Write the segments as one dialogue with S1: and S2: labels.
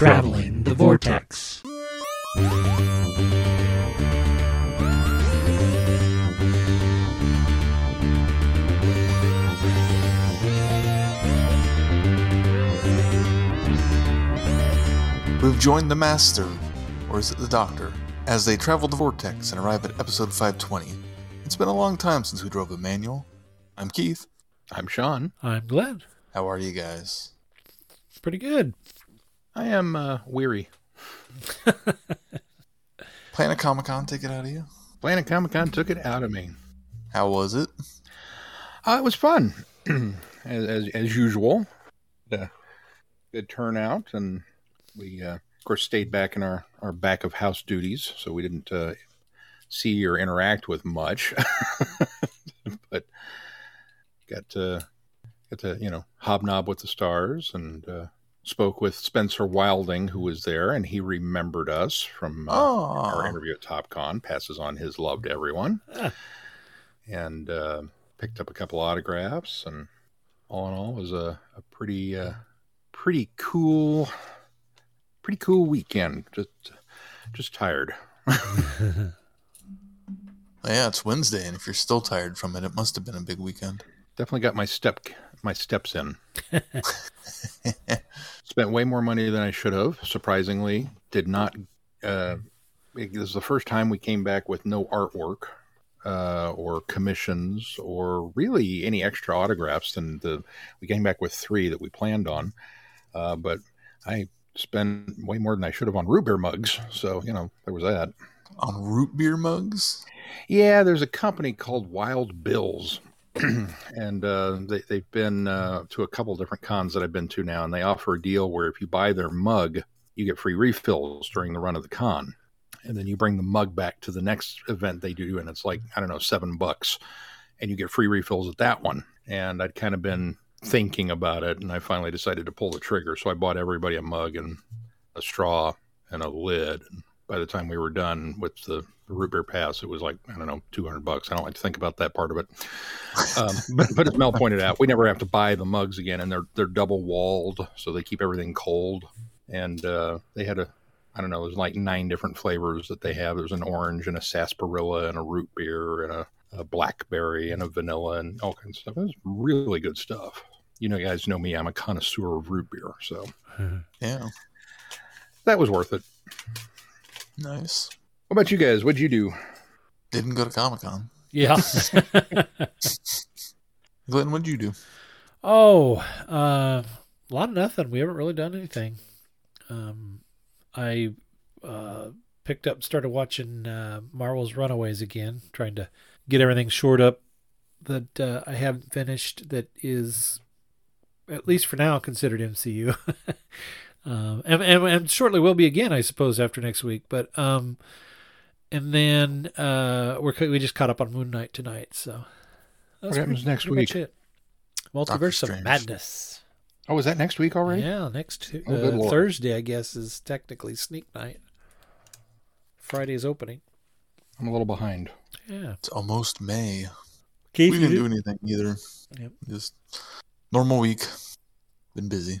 S1: Traveling the Vortex.
S2: We've joined the Master, or is it the Doctor, as they travel the vortex and arrive at episode 520. It's been a long time since we drove a manual. I'm Keith.
S3: I'm Sean.
S4: I'm glad.
S2: How are you guys?
S4: Pretty good.
S3: I am uh, weary.
S2: Planet Comic Con take it out of you?
S3: Planet Comic Con took it out of me.
S2: How was it?
S3: Uh, it was fun, as, as as usual. Uh, good turnout, and we uh, of course stayed back in our our back of house duties, so we didn't uh, see or interact with much. but got to got to you know hobnob with the stars and uh, spoke with Spencer Wilding, who was there, and he remembered us from uh, our interview at TopCon. Passes on his love to everyone,
S4: Ah.
S3: and uh, picked up a couple autographs. And all in all, it was a, a pretty uh, pretty cool, pretty cool weekend. Just just tired.
S2: yeah, it's Wednesday, and if you're still tired from it, it must have been a big weekend.
S3: Definitely got my step my steps in. Spent way more money than I should have. Surprisingly, did not. Uh, it was the first time we came back with no artwork uh, or commissions or really any extra autographs. And the we came back with three that we planned on, uh, but I spent way more than I should have on root beer mugs. So you know there was that.
S2: On root beer mugs?
S3: Yeah, there's a company called Wild Bills, and uh, they, they've been uh, to a couple different cons that I've been to now, and they offer a deal where if you buy their mug, you get free refills during the run of the con, and then you bring the mug back to the next event they do, and it's like I don't know seven bucks, and you get free refills at that one. And I'd kind of been thinking about it, and I finally decided to pull the trigger, so I bought everybody a mug and a straw and a lid. And by the time we were done with the root beer pass, it was like I don't know, two hundred bucks. I don't like to think about that part of it. Um, but but as Mel pointed out, we never have to buy the mugs again, and they're they're double walled, so they keep everything cold. And uh, they had a I don't know, there's like nine different flavors that they have. There's an orange and a sarsaparilla and a root beer and a, a blackberry and a vanilla and all kinds of stuff. It was really good stuff. You know, guys know me; I'm a connoisseur of root beer, so
S2: Yeah,
S3: that was worth it.
S2: Nice.
S3: What about you guys? What'd you do?
S2: Didn't go to Comic Con.
S4: Yeah.
S2: Glenn, what'd you do?
S4: oh, uh, a lot of nothing. We haven't really done anything. Um, I uh, picked up, started watching uh, Marvel's Runaways again, trying to get everything shored up that uh, I haven't finished. That is, at least for now, considered MCU. um, and, and, and shortly will be again, I suppose, after next week. But um, and then uh, we're we just caught up on Moon Knight tonight, so that's
S3: What happens next
S4: pretty
S3: week?
S4: it. Multiverse of Madness.
S3: Oh, is that next week already?
S4: Yeah, next Tu-
S3: Oh, good
S4: uh,
S3: lord.
S4: Thursday, I guess, is technically Sneak Night. Friday's opening.
S3: I'm a little behind.
S4: Yeah,
S2: It's almost May.
S4: Keith,
S2: we didn't do anything either.
S4: Yep.
S2: Just normal week. Been busy.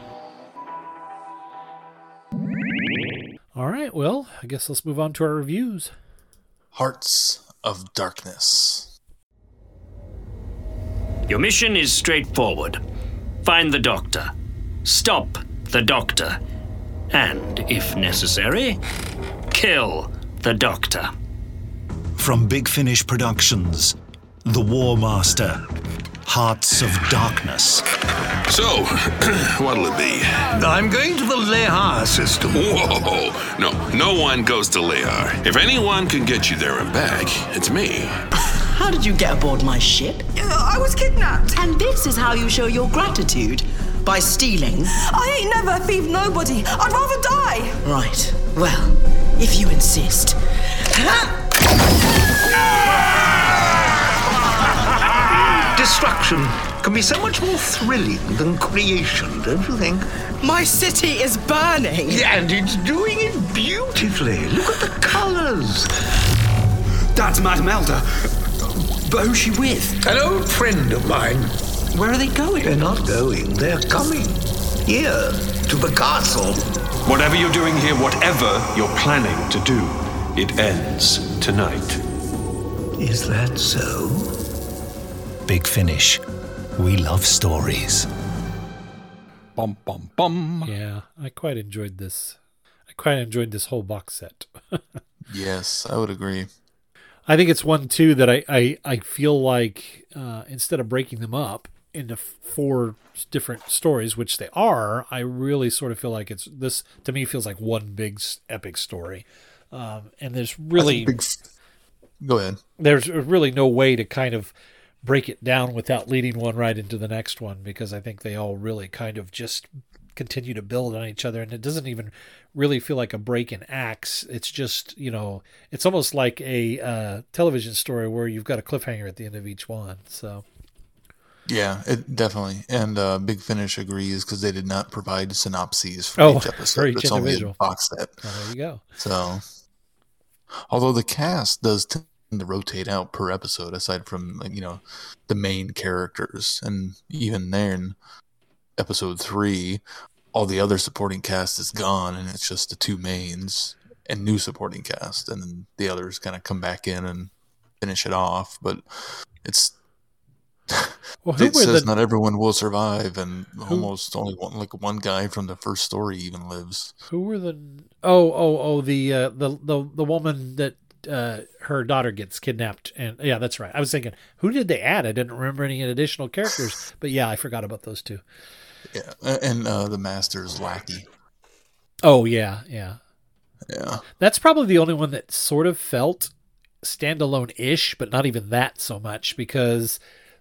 S4: All right, well, I guess let's move on to our reviews.
S2: Hearts of Darkness.
S5: Your mission is straightforward find the doctor, stop the doctor, and, if necessary, kill the doctor.
S6: From Big Finish Productions, The War Master, Hearts of Darkness.
S7: So, what'll it be?
S8: I'm going to the Lehar system.
S7: Whoa! No, no one goes to Lear. If anyone can get you there and back, it's me.
S9: How did you get aboard my ship?
S10: I was kidnapped.
S9: And this is how you show your gratitude? By stealing?
S10: I ain't never thieved nobody. I'd rather die.
S9: Right. Well, if you insist.
S8: Destruction can be so much more thrilling than creation, don't you think?
S9: My city is burning.
S8: Yeah, and it's doing it beautifully. Look at the colours.
S11: That's Madame Elder. But who's she with?
S8: An old friend of mine.
S11: Where are they going?
S8: They're not going, they're coming. Here, to the castle.
S12: Whatever you're doing here, whatever you're planning to do, it ends tonight.
S8: Is that so?
S6: Big Finish. We love stories.
S3: Bum bum bum.
S4: Yeah, I quite enjoyed this. I quite enjoyed this whole box set.
S2: yes, I would agree.
S4: I think it's one too that I I, I feel like uh, instead of breaking them up into four different stories, which they are, I really sort of feel like it's this to me feels like one big epic story, um, and there's really
S2: big... go ahead.
S4: There's really no way to kind of break it down without leading one right into the next one because I think they all really kind of just continue to build on each other and it doesn't even really feel like a break in acts. It's just you know it's almost like a uh, television story where you've got a cliffhanger at the end of each one so.
S2: Yeah it definitely. And uh, big finish agrees because they did not provide synopses for
S4: oh,
S2: each episode.
S4: for each
S2: it's only a box set.
S4: There you go.
S2: So although the cast does tend to rotate out per episode aside from like you know the main characters. And even then episode three all the other supporting cast is gone and it's just the two mains and new supporting cast. And then the others kind of come back in and finish it off. But it's
S4: well,
S2: it says the... not everyone will survive and who... almost only one like one guy from the first story even lives.
S4: Who were the oh oh oh the uh, the the the woman that uh, her daughter gets kidnapped, and yeah, that's right. I was thinking, who did they add? I didn't remember any additional characters, but yeah, I forgot about those two.
S2: Yeah, and uh, the master's lackey.
S4: Oh yeah, yeah,
S2: yeah.
S4: That's probably the only one that sort of felt standalone-ish, but not even that so much because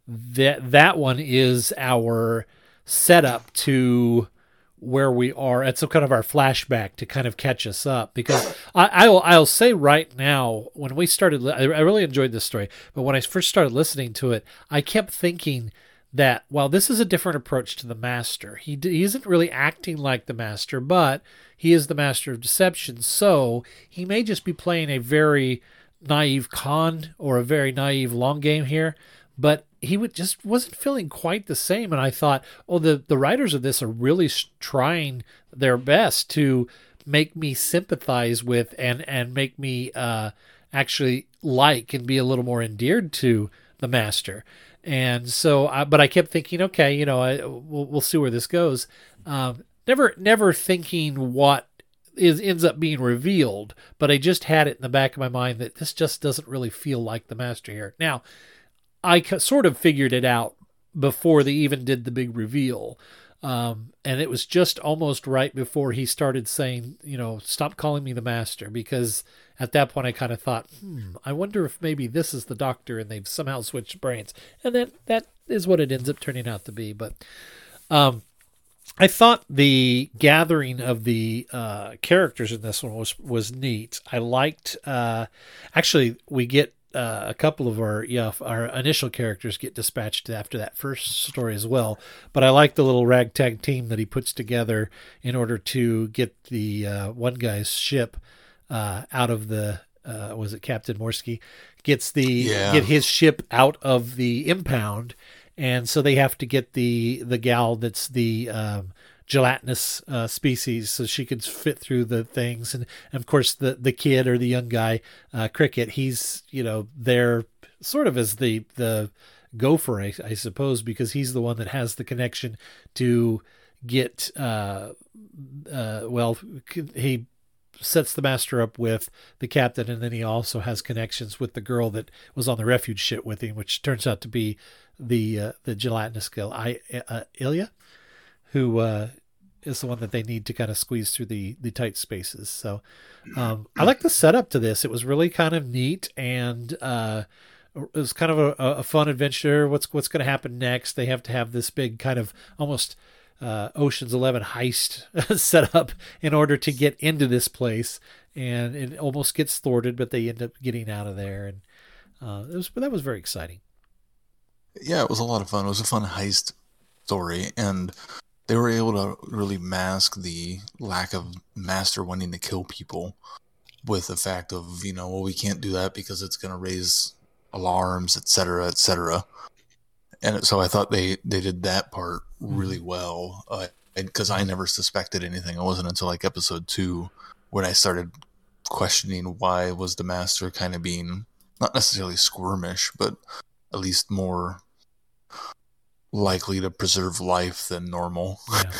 S4: that that one is our setup to where we are. At some kind of our flashback to kind of catch us up because I, will I'll say right now when we started I really enjoyed this story but when I first started listening to it I kept thinking that while this is a different approach to the master. He, he isn't really acting like the master but he is the master of deception. So he may just be playing a very naive con or a very naive long game here but he would just wasn't feeling quite the same. And i thought oh the the writers of this are really trying their best to make me sympathize with and and make me uh actually like and be a little more endeared to the master. And so I, but i kept thinking okay you know I, we'll, we'll see where this goes. Um never never thinking what is ends up being revealed but i just had it in the back of my mind that this just doesn't really feel like the master here. Now I sort of figured it out before they even did the big reveal. Um, and it was just almost right before he started saying, you know, stop calling me the master, because at that point I kind of thought, hmm, I wonder if maybe this is the doctor and they've somehow switched brains. And then that is what it ends up turning out to be. But um, I thought the gathering of the uh, characters in this one was was neat. I liked. Uh, actually, we get uh, a couple of our yeah our initial characters get dispatched after that first story as well. But I like the little ragtag team that he puts together in order to get the uh, one guy's ship uh, out of the uh, was it Captain Morsky gets the
S2: yeah.
S4: get his ship out of the impound, and so they have to get the the gal that's the um, gelatinous uh, species, so she could fit through the things. And, and, of course, the the kid or the young guy, uh, Cricket, he's you know there sort of as the the gopher, I, I, suppose, because he's the one that has the connection to get uh, uh, well, he sets the master up with the captain, and then he also has connections with the girl that was on the refuge ship with him, which turns out to be the uh, the gelatinous girl, I uh, Ilya, who uh, is the one that they need to kind of squeeze through the the tight spaces. So um, I like the setup to this. It was really kind of neat and uh, it was kind of a, a fun adventure. What's what's going to happen next? They have to have this big kind of almost uh, Ocean's Eleven heist set up in order to get into this place, and it almost gets thwarted, but they end up getting out of there, and uh, it was that was very exciting.
S2: Yeah, it was a lot of fun. It was a fun heist story, and they were able to really mask the lack of Master wanting to kill people with the fact of you know, well, we can't do that because it's going to raise alarms, etc., etc. And so I thought they they did that part really
S4: Mm-hmm.
S2: well, because I never suspected anything. It wasn't until like episode two when I started questioning why was the Master kind of being not necessarily squirmish, but at least more likely to preserve life than normal.
S4: Yeah,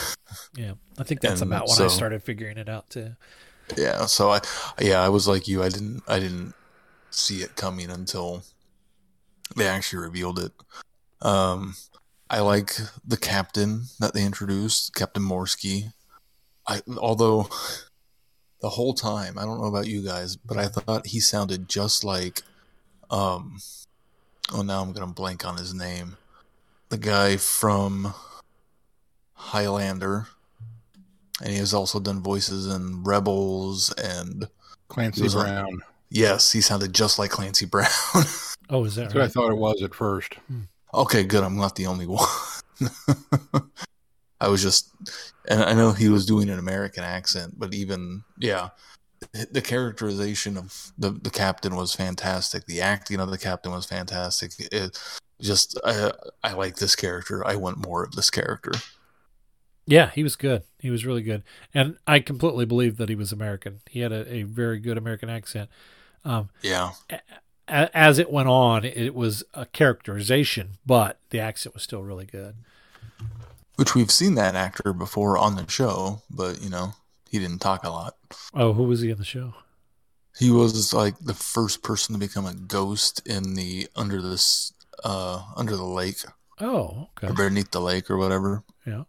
S4: yeah. I think that's about when I started figuring it out too.
S2: Yeah, so I yeah, I was like you. I didn't I didn't see it coming until they actually revealed it. Um I like the captain that they introduced, Captain Morsky. I although the whole time, I don't know about you guys, but I thought he sounded just like um oh now I'm going to blank on his name. The guy from Highlander and he has also done voices in Rebels and
S3: Clancy
S2: he was on-
S3: Brown.
S2: yes, he sounded just like Clancy Brown.
S4: Oh, is that
S3: That's what I thought it was at first. Hmm.
S2: okay, good. I'm not the only one. I was just, and I know he was doing an American accent, but even yeah, the characterization of the the captain was fantastic. The acting of the captain was fantastic. It just I I like this character. I want more of this character.
S4: Yeah, he was good. He was really good, and I completely believe that he was American. He had a, a very good American accent. Um,
S2: Yeah.
S4: a- as it went on, it was a characterization, but the accent was still really good.
S2: Which we've seen that actor before on the show, but you know he didn't talk a lot.
S4: Oh, who was he in the show?
S2: He was like the first person to become a ghost in the under this uh under the lake
S4: Oh,
S2: or
S4: okay.
S2: beneath the lake or whatever.
S4: Yeah.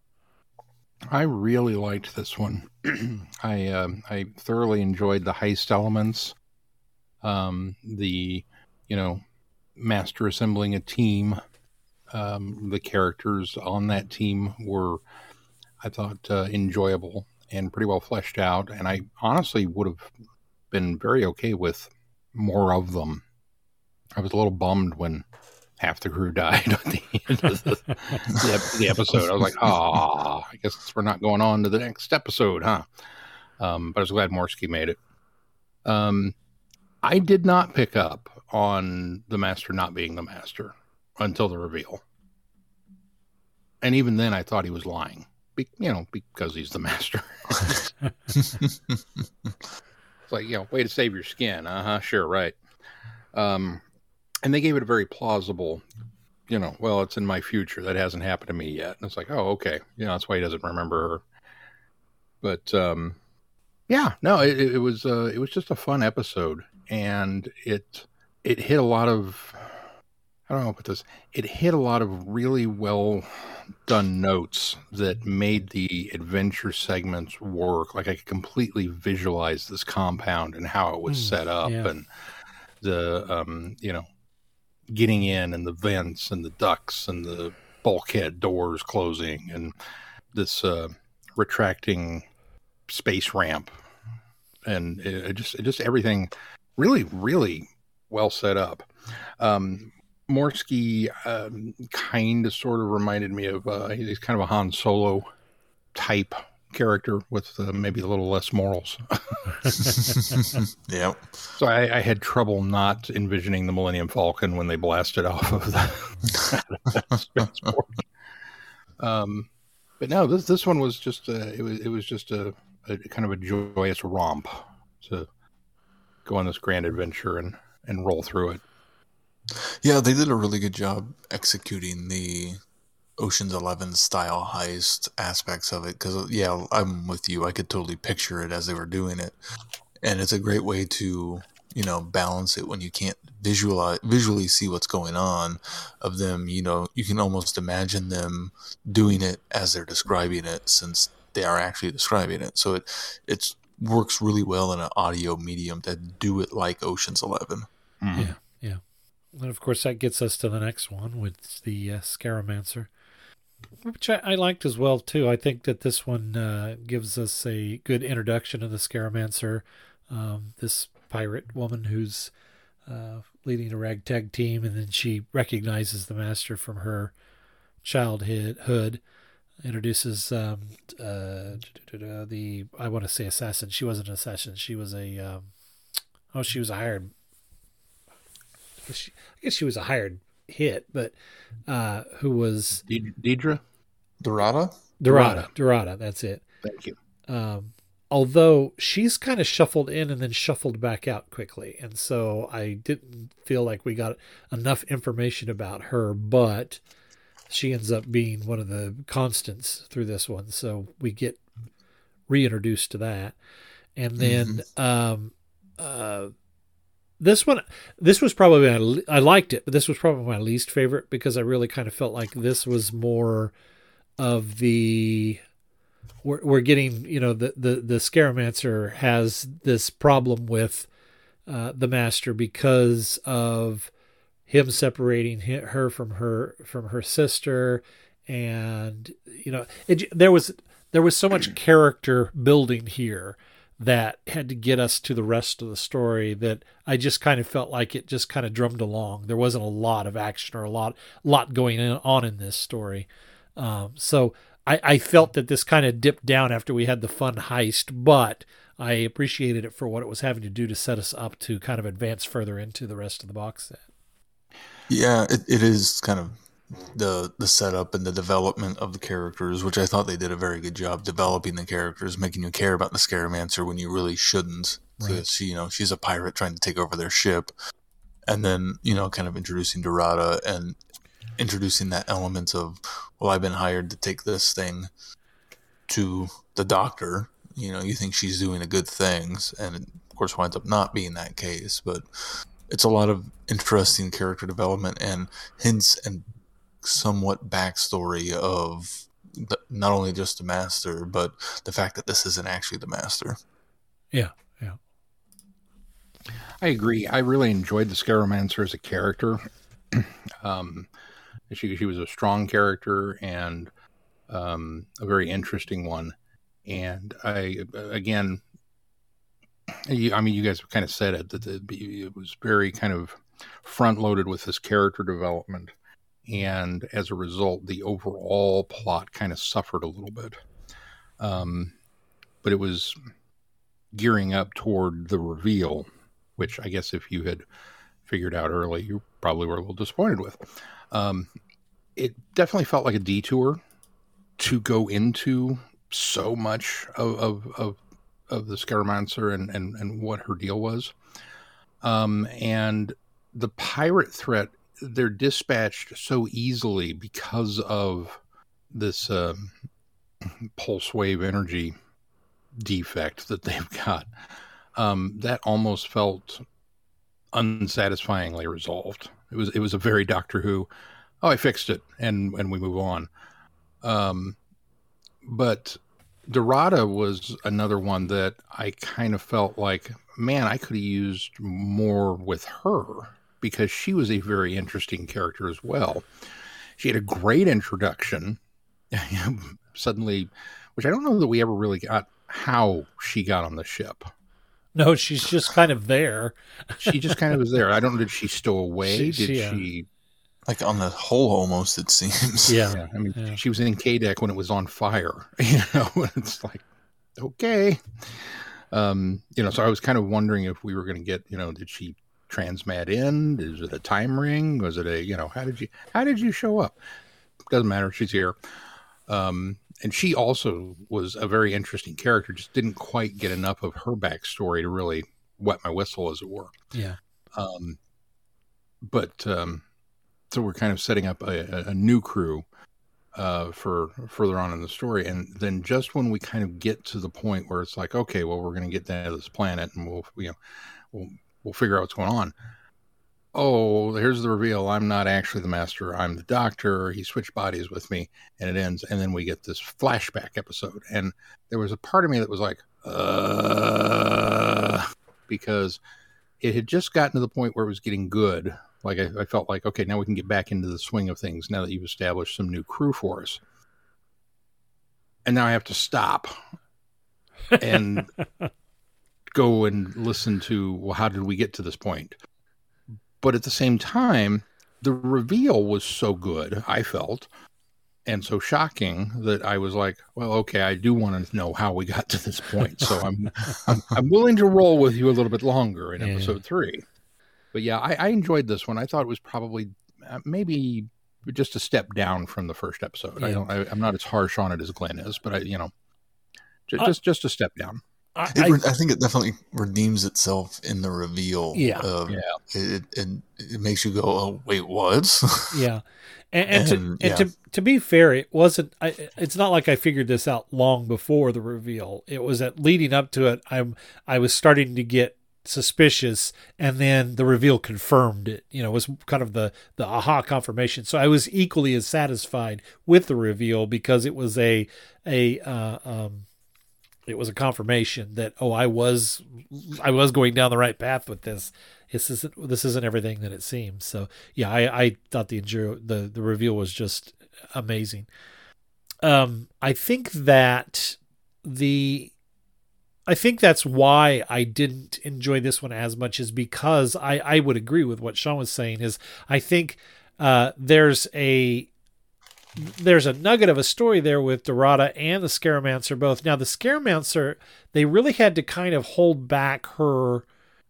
S3: I really liked this one. I um I thoroughly enjoyed the heist elements. Um, the you know master assembling a team. Um, the characters on that team were, I thought, uh, enjoyable and pretty well fleshed out. And I honestly would have been very okay with more of them. I was a little bummed when half the crew died at the end of the, the, the episode. I was like, ah, I guess we're not going on to the next episode, huh? Um, but I was glad Morsky made it. Um, I did not pick up on the master not being the master until the reveal. And even then, I thought he was lying, be, you know, because he's the master. It's like, you know, way to save your skin. Uh huh. Sure. Right. Um, and they gave it a very plausible, you know, well, it's in my future. That hasn't happened to me yet. And it's like, oh, okay. You know, that's why he doesn't remember her. But, um, yeah, no, it, it was, uh, it was just a fun episode and it, it hit a lot of, I don't know put this. It hit a lot of really well done notes that made the adventure segments work. Like I could completely visualize this compound and how it was
S4: Mm,
S3: set up
S4: yeah.
S3: and the um, you know, getting in and the vents and the ducts and the bulkhead doors closing and this uh, retracting space ramp and it, it just it just everything really really well set up. Um, Morsky um, kind of sort of reminded me of uh, he's kind of a Han Solo type character with uh, maybe a little less morals.
S2: yep.
S3: So I, I had trouble not envisioning the Millennium Falcon when they blasted off of the. Um, but no, this this one was just uh, it was it was just a, a kind of a joyous romp to go on this grand adventure and and roll through it.
S2: Yeah, they did a really good job executing the Ocean's Eleven style heist aspects of it. Because yeah, I'm with you. I could totally picture it as they were doing it, and it's a great way to you know balance it when you can't visualize visually see what's going on of them you know you can almost imagine them doing it as they're describing it since they are actually describing it so it it works really well in an audio medium to do it like oceans 11
S4: mm-hmm. yeah yeah and of course that gets us to the next one with the uh, scaramancer which I, I, liked as well too i think that this one uh, gives us a good introduction to the scaramancer um, this pirate woman who's uh, leading a ragtag team, and then she recognizes the master from her childhood. Introduces um, uh, the I want to say assassin. She wasn't an assassin. She was a um, oh, she was a hired. I guess she, I guess she was a hired hit, but uh, who was
S3: Deidre?
S2: Dorada?
S4: Dorada. Dorada. That's it.
S3: Thank you.
S4: Um, although she's kind of shuffled in and then shuffled back out quickly. And so I didn't feel like we got enough information about her, but she ends up being one of the constants through this one. So we get reintroduced to that. And then mm-hmm. um, uh, this one, this was probably, my, I liked it, but this was probably my least favorite because I really kind of felt like this was more of the we're, we're getting you know the the the scaramancer has this problem with uh, the master because of him separating her from her from her sister. And you know it, there was there was so much character building here that had to get us to the rest of the story that I just kind of felt like it just kind of drummed along. There wasn't a lot of action or a lot lot going on in this story. Um, so I, I felt that this kind of dipped down after we had the fun heist, but I appreciated it for what it was having to do to set us up to kind of advance further into the rest of the box set.
S2: Yeah, it, it is kind of the the setup and the development of the characters, which I thought they did a very good job developing the characters, making you care about the Scaramancer when you really shouldn't. Right. she, you know, she's a pirate trying to take over their ship, and then you know, kind of introducing Dorada and introducing that element of, well, I've been hired to take this thing to the doctor. You know, you think she's doing a good things, and it, of course winds up not being that case. But it's a lot of interesting character development and hints and somewhat backstory of the, not only just the master, but the fact that this isn't actually the master.
S4: Yeah, yeah.
S3: I agree. I really enjoyed the Scaramancer as a character. um, she she was a strong character and um, a very interesting one. And I again, you, I mean, you guys kind of said it that it was very kind of front loaded with this character development, and as a result, the overall plot kind of suffered a little bit. Um, but it was gearing up toward the reveal, which I guess if you had figured out early, you probably were a little disappointed with. Um, it definitely felt like a detour to go into so much of of of, of the Scaramancer and, and and what her deal was. Um, and the pirate threat they're dispatched so easily because of this uh, pulse wave energy defect that they've got. Um, that almost felt unsatisfyingly resolved. It was it was a very Doctor Who. Oh, I fixed it, and and we move on. Um, but Dorada was another one that I kind of felt like, man, I could have used more with her because she was a very interesting character as well. She had a great introduction. Suddenly, which I don't know that we ever really got how she got on the ship.
S4: No, she's just kind of there.
S3: she just kind of was there. I don't know. Did she stow away? She, did she, uh, she,
S2: like on the whole almost? It seems.
S4: Yeah. yeah.
S3: I mean,
S4: yeah.
S3: she was in K deck when it was on fire. You know, it's like okay. Um, you know, so I was kind of wondering if we were going to get, you know, did she transmat in? Is it a time ring? Was it a, you know, how did you how did you show up? Doesn't matter. She's here. Um, and she also was a very interesting character. Just didn't quite get enough of her backstory to really wet my whistle, as it were.
S4: Yeah.
S3: Um, but um, so we're kind of setting up a, a new crew, uh, for further on in the story. And then just when we kind of get to the point where it's like, okay, well, we're going to get down to this planet and we'll, you know, we'll, we'll figure out what's going on. Oh, here's the reveal. I'm not actually the master. I'm the doctor. He switched bodies with me and it ends. And then we get this flashback episode. And there was a part of me that was like, uh, because it had just gotten to the point where it was getting good. Like I, I, felt like, okay, now we can get back into the swing of things now that you've established some new crew for us. And now I have to stop and go and listen to, well, how did we get to this point? But at the same time, the reveal was so good, I felt, and so shocking that I was like, well, okay, I do want to know how we got to this point. So I'm, I'm, I'm, willing to roll with you a little bit longer in episode three. But yeah, I, I, enjoyed this one. I thought it was probably uh, maybe just a step down from the first episode. Yeah. I don't, I, am not as harsh on it as Glenn is, but I, you know, just, just, just a step down.
S2: I, it, I, think it definitely redeems itself in the reveal.
S4: Yeah,
S2: yeah. It, it, it makes you go, "Oh, wait, what?"
S4: yeah, and, and, and, to, and to to be fair, it wasn't. I, it's not like I figured this out long before the reveal. It was at leading up to it. I'm I was starting to get suspicious, and then the reveal confirmed it. You know, it was kind of the the aha confirmation. So I was equally as satisfied with the reveal because it was a a uh, um, it was a confirmation that oh I was I was going down the right path with this. This isn't this isn't everything that it seems. So yeah, I, I thought the injury the the reveal was just amazing. Um, I think that the I think that's why I didn't enjoy this one as much is because I I would agree with what Sean was saying is I think uh, there's a there's a nugget of a story there with Dorada and the Scaramancer both. Now the Scaramancer, they really had to kind of hold back her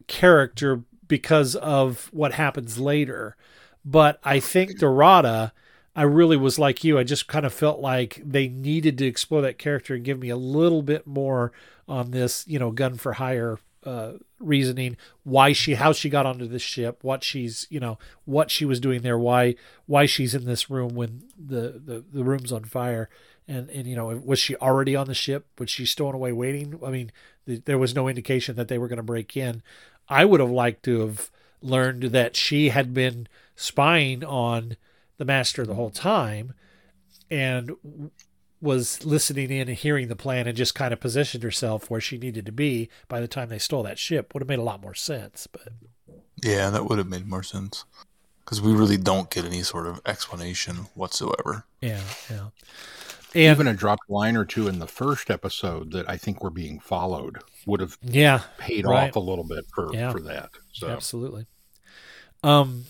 S4: character because of what happens later. But I think Dorada, I really was like you. I just kind of felt like they needed to explore that character and give me a little bit more on this, you know, gun for hire uh, reasoning why she how she got onto this ship what she's you know what she was doing there why why she's in this room when the the, the room's on fire. And and you know was she already on the ship? Was she stowing away waiting? I mean the, there was no indication that they were going to break in. I would have liked to have learned that she had been spying on the master the whole time. And was listening in and hearing the plan and just kind of positioned herself where she needed to be by the time they stole that ship would have made a lot more sense but
S2: yeah that would have made more sense because we really don't get any sort of explanation whatsoever
S4: yeah yeah
S3: and, even a dropped line or two in the first episode that I think were being followed would have
S4: yeah
S3: paid right. off a little bit for yeah. for that. So
S4: absolutely. Um,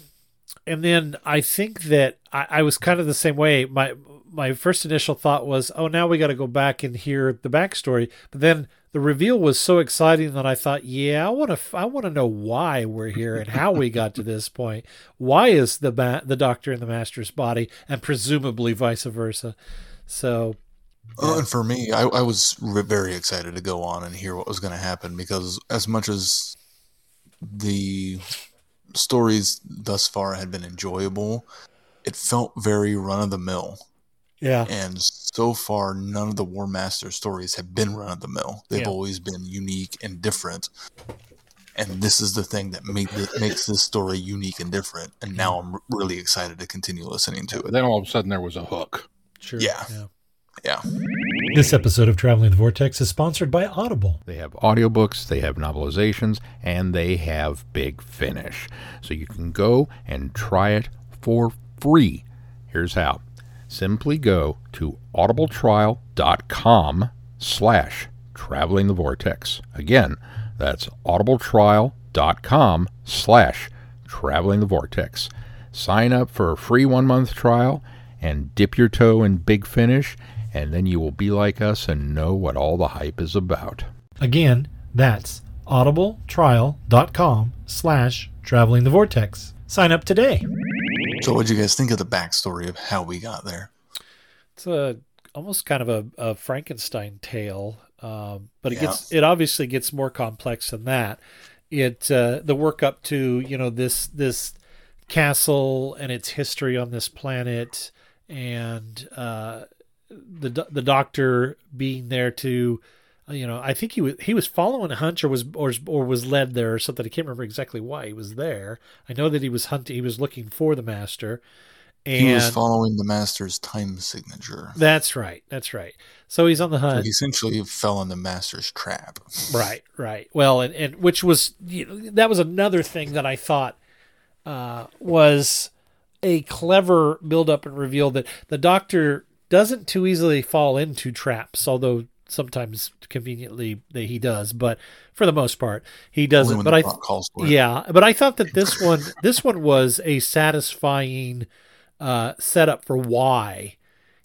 S4: and then I think that I, I was kind of the same way. My my first initial thought was, oh, now we got to go back and hear the backstory. But then the reveal was so exciting that I thought, yeah, I want to, I want to know why we're here and how we got to this point. Why is the ma- the Doctor in the Master's body, and presumably vice versa. So,
S2: yeah. and for me, I, I was re- very excited to go on and hear what was going to happen because as much as the stories thus far had been enjoyable, it felt very run of the mill
S4: yeah.
S2: And so far, none of the War Master stories have been run of the mill. They've yeah. always been unique and different. And this is the thing that make this, makes this story unique and different. And now I'm really excited to continue listening to it.
S3: Then all of a sudden there was a hook.
S4: Sure.
S2: Yeah. Yeah. yeah.
S4: This episode of Traveling the Vortex is sponsored by Audible.
S3: They have audiobooks, they have novelizations, and they have Big Finish. So you can go and try it for free. Here's how simply go to audibletrial.com slash traveling the vortex. Again, that's audibletrial.com slash traveling the vortex. Sign up for a free one month trial and dip your toe in Big Finish, and then you will be like us and know what all the hype is about.
S4: Again, that's audibletrial.com slash traveling the vortex. Sign up today.
S2: So, what do you guys think of the backstory of how we got there?
S4: It's a almost kind of a, a Frankenstein tale, um, but it yeah. gets it obviously gets more complex than that. It uh, the work up to you know this this castle and its history on this planet and uh, the the doctor being there to, uh, you know, I think he was he was following a Hunch or was or or was led there or something. I can't remember exactly why he was there. I know that he was hunting. He was looking for the master. And
S2: he was following the master's time signature.
S4: That's right. That's right. So he's on the hunt.
S2: So he essentially fell in the master's trap.
S4: Right, right. Well, and, and which was you know, that was another thing that I thought uh, was a clever build up and reveal that the doctor doesn't too easily fall into traps, although sometimes conveniently that he does, but for the most part he doesn't. But I, yeah, but I thought that this one, this one was a satisfying uh, setup for why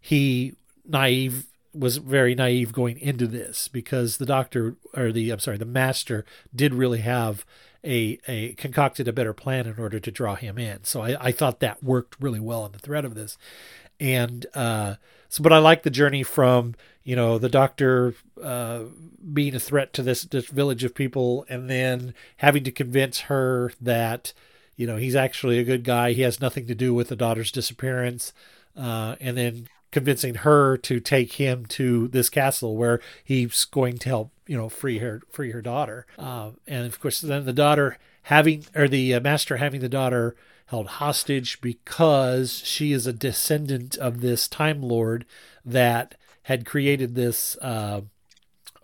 S4: he naive was very naive going into this because the doctor or the I'm sorry the master did really have a a concocted a better plan in order to draw him in. So I, I thought that worked really well in the thread of this, and uh, so but I like the journey from you know the doctor uh, being a threat to this this village of people and then having to convince her that you know he's actually a good guy. He has nothing to do with the daughter's disappearance uh, and then convincing her to take him to this castle where he's going to help you know free her free her daughter. Uh, and of course then the daughter having or the uh, master having the daughter held hostage because she is a descendant of this time lord that had created this uh,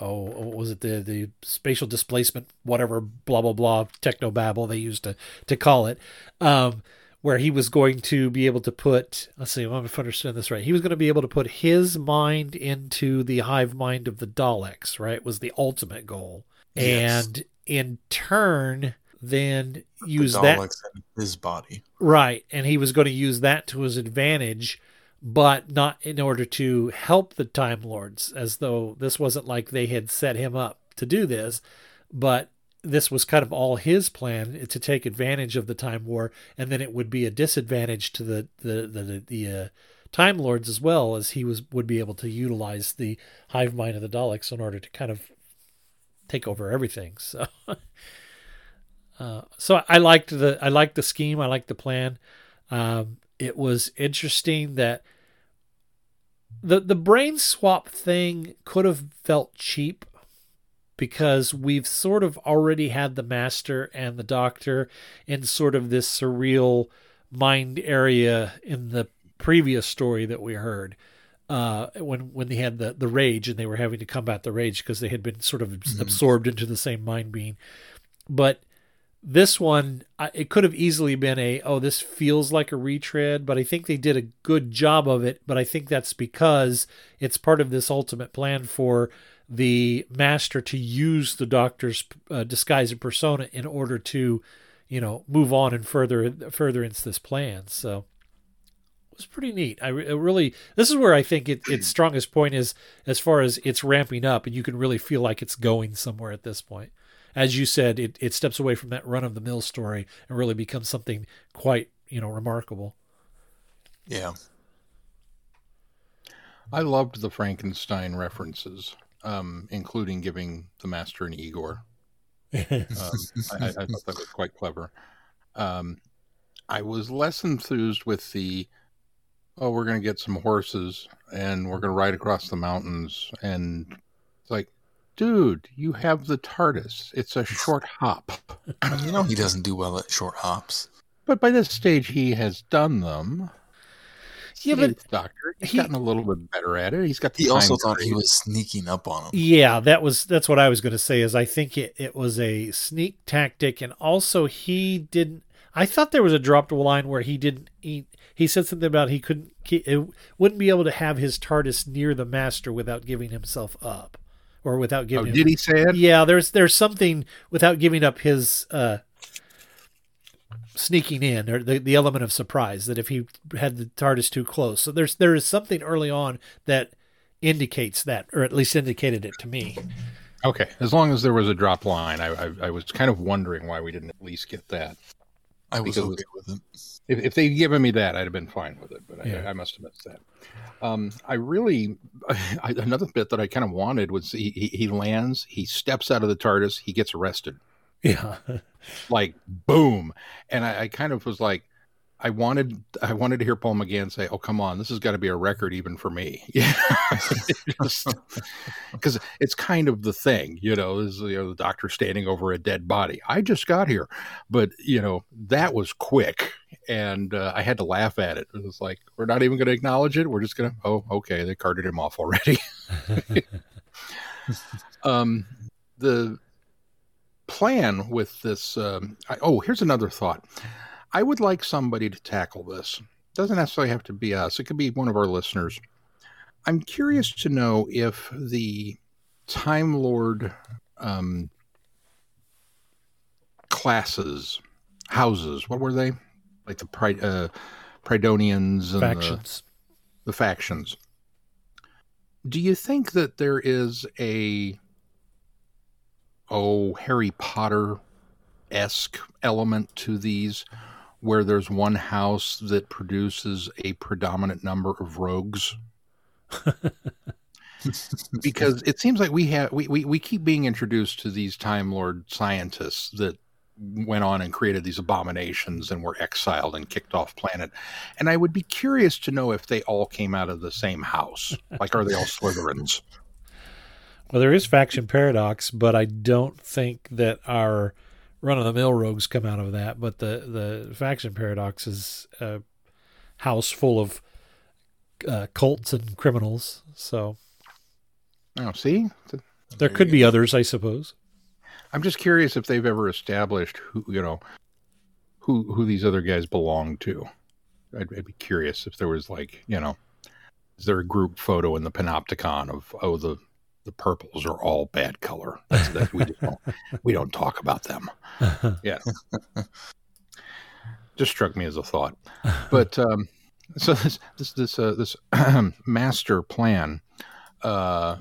S4: oh, what was it the the spatial displacement, whatever, blah blah blah, techno babble they used to to call it, um, where he was going to be able to put. Let's see, if I understand this right, he was going to be able to put his mind into the hive mind of the Daleks. Right, was the ultimate goal, yes. and in turn. Then use that
S2: his body
S4: right, and he was going to use that to his advantage but not in order to help the Time Lords, as though this wasn't like they had set him up to do this, but this was kind of all his plan to take advantage of the Time War, and then it would be a disadvantage to the the the, the, the uh, Time Lords as well, as he was would be able to utilize the hive mind of the Daleks in order to kind of take over everything. So, uh, so I liked the I liked the scheme. I liked the plan. Um, it was interesting that the the brain swap thing could have felt cheap because we've sort of already had the master and the doctor in sort of this surreal mind area in the previous story that we heard uh, when when they had the the rage and they were having to combat the rage because they had been sort of mm-hmm. absorbed into the same mind being but this one it could have easily been a oh this feels like a retread but i think they did a good job of it. But i think that's because it's part of this ultimate plan for the master to use the doctor's uh, disguise and persona in order to you know move on and further further into this plan. So it was pretty neat. I re- really this is where i think it, its strongest point is as far as it's ramping up and you can really feel like it's going somewhere at this point as you said, it, it steps away from that run of the mill story and really becomes something quite, you know, remarkable.
S2: Yeah.
S3: I loved the Frankenstein references, um, including giving the master an Igor. um, I, I, thought that was quite clever. Um, I was less enthused with the, oh, we're going to get some horses and we're going to ride across the mountains. And it's like, dude, you have the TARDIS. It's a short hop.
S2: you know he doesn't do well at short hops.
S3: But by this stage, he has done them.
S4: Yeah, but
S3: Doctor, he's he, gotten a little bit better at it. He's got.
S2: The He also thought he was sneaking up on him.
S4: Yeah, that was that's what I was going to say. Is I think it it was a sneak tactic, and also he didn't. I thought there was a dropped line where he didn't. He, he said something about he couldn't. He, wouldn't be able to have his TARDIS near the master without giving himself up or without giving.
S3: Oh, did he say it?
S4: Yeah, there's there's something without giving up his uh, sneaking in or the, the element of surprise that if he had the TARDIS too close. So there's there is something early on that indicates that, or at least indicated it to me.
S3: Okay, as long as there was a drop line, I I, I was kind of wondering why we didn't at least get that.
S2: I was because okay with it.
S3: If, if they'd given me that, I'd have been fine with it, but yeah. I, I must have missed that. Um, I really I, another bit that I kind of wanted was he, he, he lands, he steps out of the TARDIS, he gets arrested.
S4: Yeah,
S3: like boom, and I, I kind of was like, I wanted I wanted to hear Paul McGann say, "Oh, come on, this has got to be a record even for me," yeah, because it's kind of the thing, you know. Is you know the doctor standing over a dead body. I just got here, but you know that was quick, and uh, I had to laugh at it. It was like we're not even going to acknowledge it. We're just going to, oh, okay, they carted him off already. um, the plan with this. Um, I, oh, here's another thought. I would like somebody to tackle this. It Doesn't necessarily have to be us. It could be one of our listeners. I'm curious to know if the Time Lord um, classes, houses, what were they? Like the Pri- uh, Prydonians and
S4: Factions.
S3: The, the factions. Do you think that there is a oh Harry Potter esque element to these, where there's one house that produces a predominant number of rogues? because it seems like we have we, we, we keep being introduced to these time lord scientists that went on and created these abominations and were exiled and kicked off planet. And i would be curious to know if they all came out of the same house. Like are they all slytherins?
S4: Well, there is faction paradox, but I don't think that our run of the mill rogues come out of that. But the the faction paradox is a house full of uh, cults and criminals. So,
S3: oh, see,
S4: there could be others, I suppose.
S3: I'm just curious if they've ever established who you know who who these other guys belong to. I'd, I'd be curious if there was like you know, is there a group photo in the panopticon of oh the the purples are all bad color. That's, that we don't we don't talk about them. Yeah, just struck me as a thought. But um, so this this this uh, this master plan uh,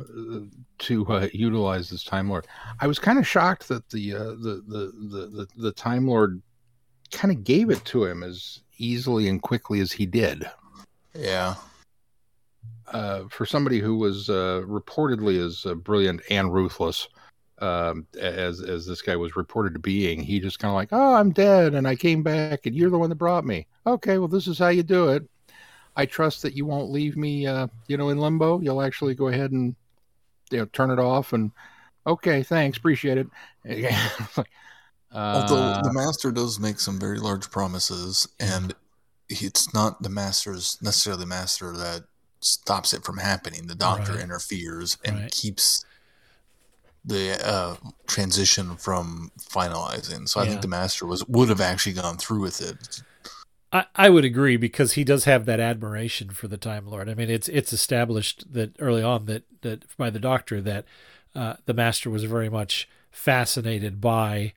S3: to uh, utilize this Time Lord, I was kind of shocked that the, uh, the the the the the Time Lord kind of gave it to him as easily and quickly as he did.
S2: Yeah.
S3: Uh, for somebody who was uh, reportedly as uh, brilliant and ruthless um, as as this guy was reported to being, he just kind of like, oh, I'm dead and I came back and you're the one that brought me. Okay, well, this is how you do it. I trust that you won't leave me, uh, you know, in limbo. You'll actually go ahead and you know turn it off and okay, thanks, appreciate it.
S2: Although the master does make some very large promises, and it's not the master's necessarily the master that stops it from happening. The doctor
S4: Right.
S2: interferes and
S4: Right.
S2: keeps the uh, transition from finalizing. So I
S4: Yeah.
S2: think the master was would have actually gone through with it.
S4: I, I would agree because he does have that admiration for the Time Lord. I mean, it's it's established that early on that that by the Doctor that uh, the Master was very much fascinated by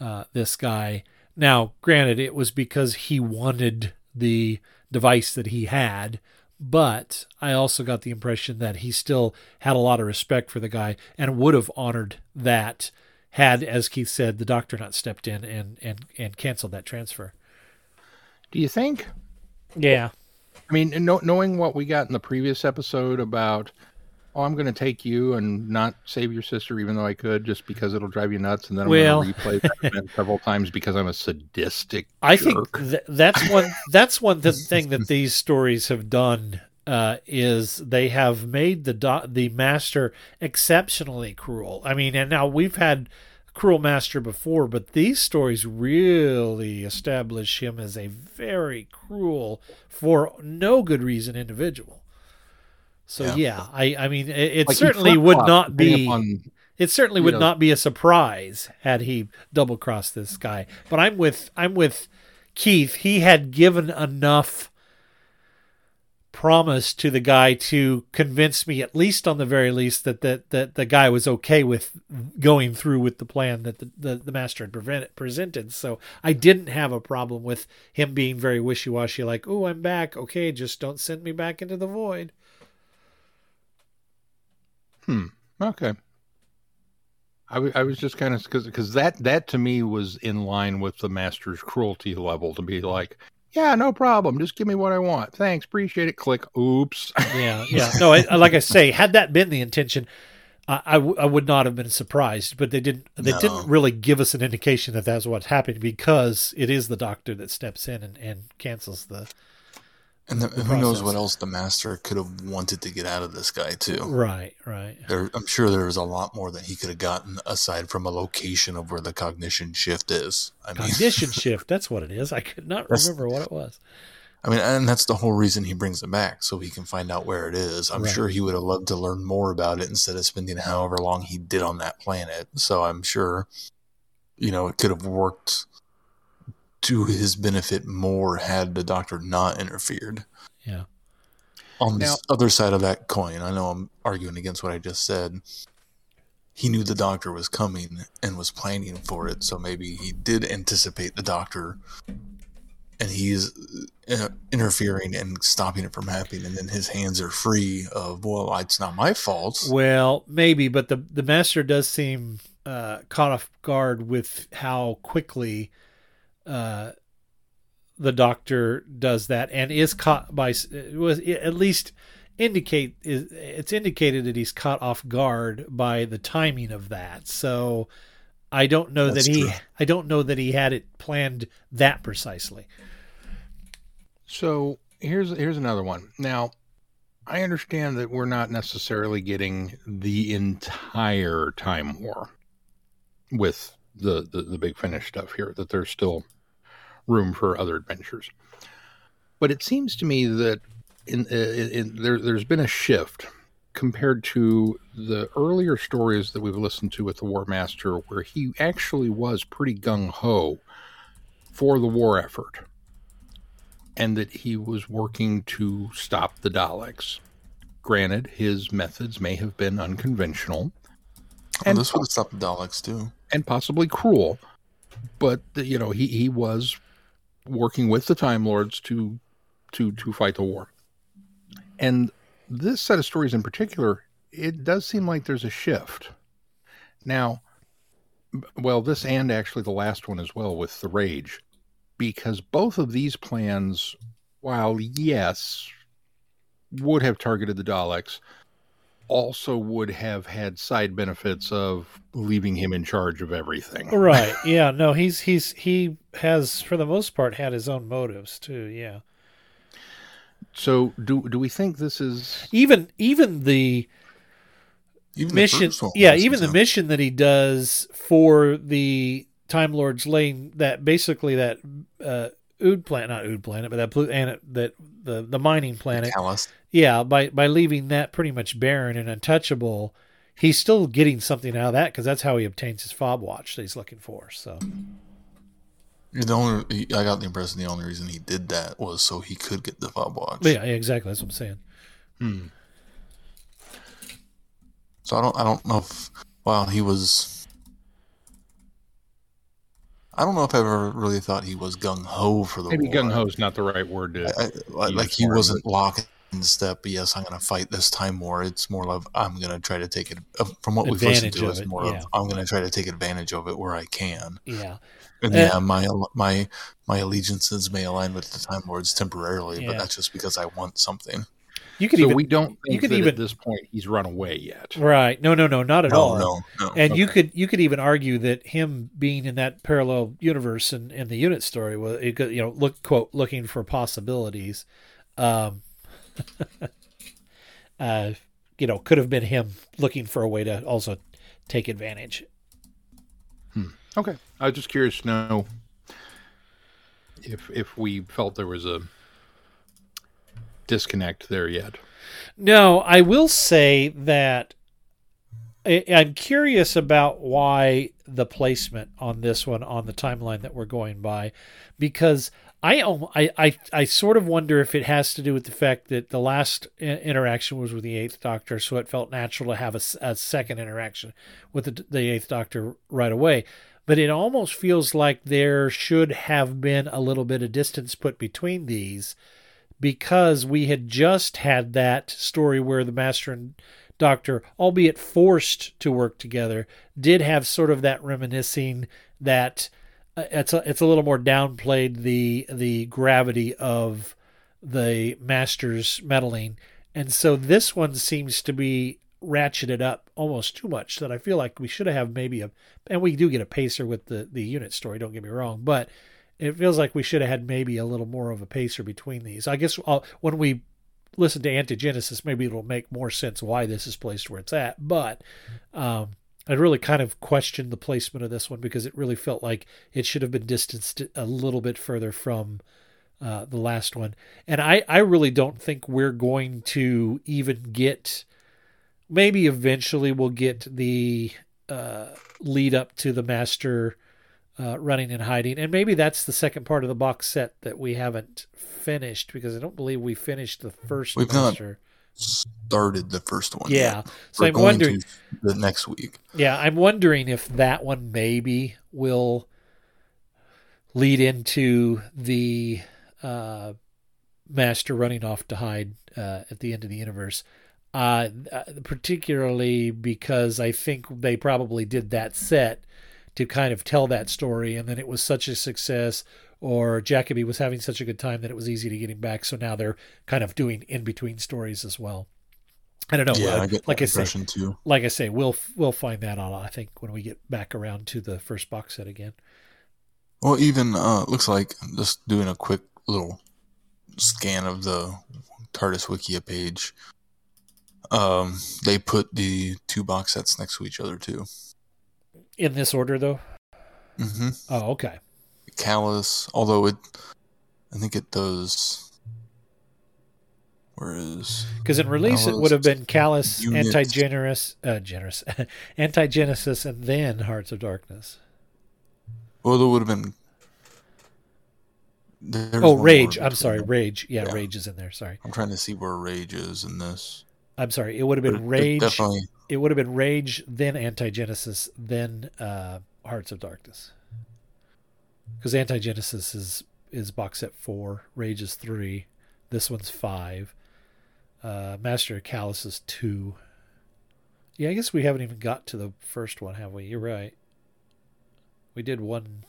S4: uh, this guy. Now, granted, it was because he wanted the device that he had, but I also got the impression that he still had a lot of respect for the guy and would have honored that had, as Keith said, the Doctor not stepped in and and and canceled that transfer.
S3: Do you think?
S4: Yeah.
S3: I mean, know, knowing what we got in the previous episode about, oh, I'm going to take you and not save your sister, even though I could, just because it'll drive you nuts, and then I'm
S4: Well-
S3: going to replay that event several times because I'm a sadistic.
S4: I
S3: jerk.
S4: think th- that's one that's one th- thing that these stories have done uh, is they have made the do- the master exceptionally cruel. I mean, and now we've had cruel master before, but these stories really establish him as a very cruel, for no good reason, individual. So yeah,
S3: Yeah.
S4: I I mean, it, it
S3: Like,
S4: certainly would not be.
S3: upon,
S4: It certainly would
S3: know-
S4: not be a surprise had he double crossed this guy. But I'm with I'm with Keith. He had given enough promise to the guy to convince me, at least on the very least, that that, that the guy was okay with going through with the plan that the, the, the master had prevent, presented. So I didn't have a problem with him being very wishy washy, like, oh, I'm back. Okay, just don't send me back into the void.
S3: Hmm. Okay. I, w- I was just kind of because that that to me was in line with the master's cruelty level to be like, yeah, no problem, just give me what I want, thanks, appreciate it. Click. Oops.
S4: Yeah, yeah. No, I, like I say, had that been the intention, I, I, w- I would not have been surprised, but they didn't. They
S2: No.
S4: didn't really give us an indication that that's what happened because it is the doctor that steps in and, and cancels the.
S2: And, the,
S4: the
S2: who knows what else the master could have wanted to get out of this guy too.
S4: Right, right.
S2: There, I'm sure there was a lot more that he could have gotten aside from a location of where the cognition shift is. I mean,
S4: Cognition shift. That's what it is. I could not remember what it was.
S2: I mean, and that's the whole reason he brings it back, so he can find out where it is. I'm
S4: Right.
S2: sure he would have loved to learn more about it instead of spending however long he did on that planet. So I'm sure, you know, it could have worked to his benefit more had the doctor not interfered.
S4: Yeah.
S2: On
S3: Now-
S2: this other side of that coin, I know I'm arguing against what I just said. He knew the doctor was coming and was planning for it, so maybe he did anticipate the doctor and he's uh, interfering and stopping it from happening and then his hands are free of well it's not my fault
S4: Well, maybe, but the the master does seem uh, caught off guard with how quickly uh, the doctor does that, and is caught by was at least indicate is it's indicated that he's caught off guard by the timing of that. So I don't know
S2: That's
S4: that he
S2: true.
S4: I don't know that he had it planned that precisely.
S3: So here's here's another one. Now, I understand that we're not necessarily getting the entire time war with the, the the big finish stuff here. That there's still room for other adventures, but it seems to me that in, uh, in, in there there's been a shift compared to the earlier stories that we've listened to with the War Master, where he actually was pretty gung ho for the war effort and that he was working to stop the Daleks. Granted, his methods may have been unconventional.
S2: And this would have stopped the daleks too.
S3: And possibly cruel, but you know he, he was working with the Time Lords to to to fight the war. And this set of stories in particular, it does seem like there's a shift. Now, well, this and actually the last one as well with the Rage, because both of these plans, while yes, would have targeted the Daleks, also would have had side benefits of leaving him in charge of everything.
S4: Right. Yeah. No, he's he's he has for the most part had his own motives too. Yeah.
S3: So do do we think this is
S4: Even even the
S2: even
S4: mission,
S2: the
S4: yeah, even the
S2: so-
S4: mission that he does for the Time Lords laying that basically that uh, Ood planet, not Ood planet, but that planet that the the mining planet.
S2: Callous.
S4: Yeah, by by leaving that pretty much barren and untouchable, he's still getting something out of that because that's how he obtains his fob watch that he's looking for. So
S2: the only i got the impression the only reason he did that was so he could get the fob watch
S4: yeah, yeah, exactly. That's what I'm saying.
S3: Hmm.
S2: so i don't i don't know if while he was i don't know if I've ever really thought he was gung-ho for the
S3: maybe gung ho is not the right word to
S2: I, I, like
S3: use
S2: he
S3: for it,
S2: wasn't locking step yes i'm going to fight this time more. it's more of i'm going to try to take it uh, from what we've listened to it's
S4: it,
S2: more
S4: yeah.
S2: of i'm going to try to take advantage of it where i can
S4: Yeah.
S2: and
S4: Uh,
S2: yeah my my my allegiances may align with the time lords temporarily
S4: Yeah.
S2: but that's just because i want something
S4: You could
S3: so
S4: even
S3: we don't
S4: you could
S3: that
S4: even
S3: at this point he's run away yet.
S4: Right. No, no, no, not at
S2: No,
S4: all.
S2: no, no.
S4: And you could you could even argue that him being in that parallel universe and in, the unit story was it could, you know look quote looking for possibilities, um, uh, you know could have been him looking for a way to also take advantage.
S3: Okay. I was just curious to know if if we felt there was a disconnect there yet.
S4: No, I will say that I'm curious about why the placement on this one on the timeline that we're going by, because I I I, I sort of wonder if it has to do with the fact that the last interaction was with the Eighth Doctor, so it felt natural to have a second interaction with the, the Eighth Doctor right away. But it almost feels like there should have been a little bit of distance put between these because we had just had that story where the master and doctor, albeit forced to work together, did have sort of that reminiscing that uh, it's a, it's a little more downplayed the the gravity of the master's meddling, and so this one seems to be ratcheted up almost too much that I feel like we should have maybe a and we do get a pacer with the the unit story don't get me wrong but it feels like we should have had maybe a little more of a pacer between these I guess I'll, when we listen to Antigenesis maybe it'll make more sense why this is placed where it's at but um I really kind of questioned the placement of this one because it really felt like it should have been distanced a little bit further from uh, the last one. And I, I really don't think we're going to even get. Maybe eventually we'll get the uh, lead up to the master uh, running and hiding, and maybe that's the second part of the box set that we haven't finished because I don't believe we finished the 1st
S2: We've
S4: master.
S2: not started the first one.
S4: Yeah,
S2: yet.
S4: so
S2: We're
S4: I'm
S2: going
S4: wondering-
S2: to the next week.
S4: Yeah, I'm wondering if that one maybe will lead into the uh, master running off to hide uh, at the end of the universe. Uh, uh, particularly because I think they probably did that set to kind of tell that story, and then it was such a success, or Jacobi was having such a good time that it was easy to get him back. So now they're kind of doing in between stories as well. I don't know.
S2: Yeah,
S4: uh,
S2: I get
S4: like I say,
S2: too.
S4: like I say, we'll we'll find that out. I think when we get back around to the first box set again.
S2: Well, even uh, looks like just doing a quick little scan of the TARDIS Wikia page. Um, they put the two box sets next to each other too.
S4: In this order, though.
S2: Mm-hmm.
S4: Oh, okay.
S2: Callous, although it, I think it does. Where is?
S4: Because in release it would have been
S2: Callous,
S4: Anti-Generous, uh, Generous, Anti-Genesis, and then Hearts of Darkness.
S2: Well, there would have been.
S4: oh, Rage. I'm sorry. Rage. Yeah, Rage is in there. Sorry.
S2: I'm trying to see where Rage is in this.
S4: I'm sorry. It would have been
S2: But it- it
S4: Rage.
S2: definitely-
S4: It would have been Rage, then Anti-Genesis, then uh, Hearts of Darkness. Because Anti-Genesis is is box set four, Rage is three, this one's five, uh, Master of Callous is two. Yeah, I guess we haven't even got to the first one, have we? You're right. We did one.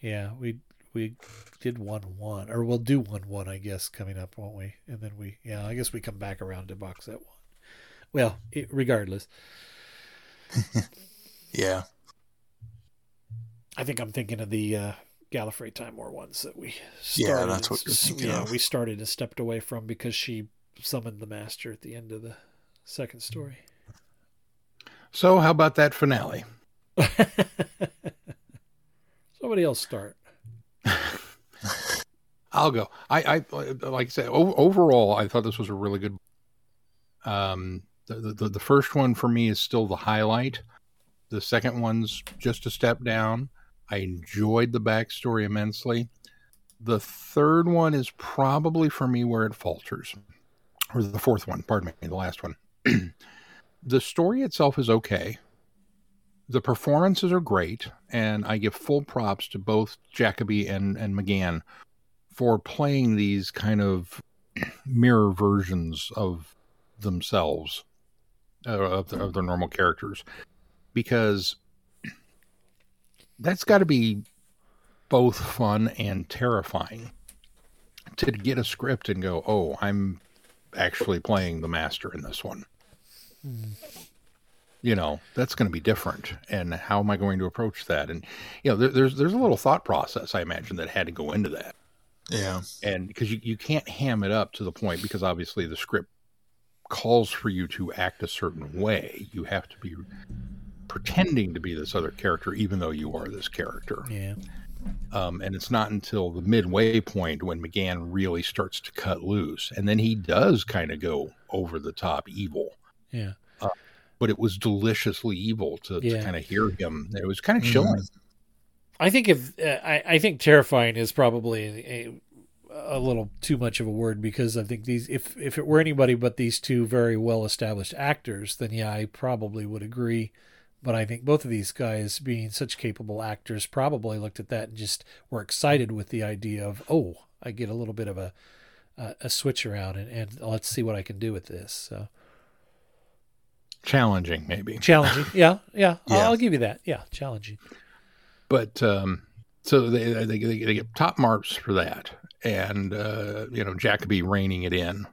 S4: Yeah, we we did one one, or we'll do one one, I guess, coming up, won't we? And then we, yeah, I guess we come back around to box set one. Well, it, regardless,
S2: Yeah.
S4: I think I'm thinking of the uh, Gallifrey Time War ones that we
S2: Yeah,
S4: started.
S2: that's what you're thinking
S4: yeah,
S2: of.
S4: we started and stepped away from because she summoned the Master at the end of the second story.
S3: So, how about that finale?
S4: Somebody else start.
S3: I'll go. I, I like I said, overall, I thought this was a really good. Um, the, the the first one for me is still the highlight. The second one's just a step down. I enjoyed the backstory immensely. The third one is probably for me where it falters, or the fourth one. Pardon me, the last one. the story itself is okay. The performances are great, and I give full props to both Jacobi and and McGann for playing these kind of mirror versions of themselves uh, of, the, of their normal characters. Because that's got to be both fun and terrifying to get a script and go oh i'm actually playing the master in this one. You know that's going to be different. And how am i going to approach that? And you know there, there's there's a little thought process i imagine that had to go into that
S2: Yeah.
S3: and because you, you can't ham it up to the point because obviously the script calls for you to act a certain way you have to be pretending to be this other character even though you are this character
S4: Yeah.
S3: um, and it's not until the midway point when McGann really starts to cut loose and then he does kind of go over the top evil
S4: Yeah.
S3: uh, but it was deliciously evil to,
S4: Yeah.
S3: to kind of hear him it was kind of chilling
S4: I think if uh, I, I think terrifying is probably a, a little too much of a word because I think these if if it were anybody but these two very well established actors, then yeah, I probably would agree. But I think both of these guys, being such capable actors, probably looked at that and just were excited with the idea of, oh, I get a little bit of a a, a switch around and, and let's see what I can do with this. So
S3: challenging maybe
S4: challenging, yeah, yeah, I'll,
S3: Yeah.
S4: I'll give you that. Yeah, challenging.
S3: But um, so they, they they get top marks for that, and uh, you know Jacobi reining it in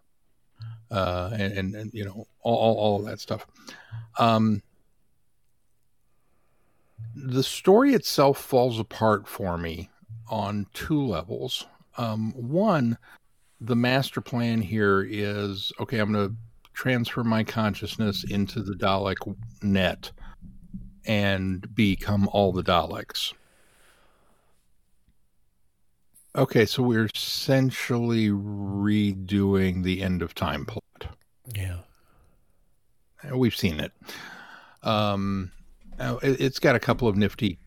S3: uh, and, and, and you know all, all of that stuff. Um, the story itself falls apart for me on two levels. Um, one, the master plan here is okay. I'm going to transfer my consciousness into the Dalek net and become all the Daleks. Okay, so we're essentially redoing the end of time plot.
S4: Yeah.
S3: We've seen it. Um, uh, it, it's got a couple of nifty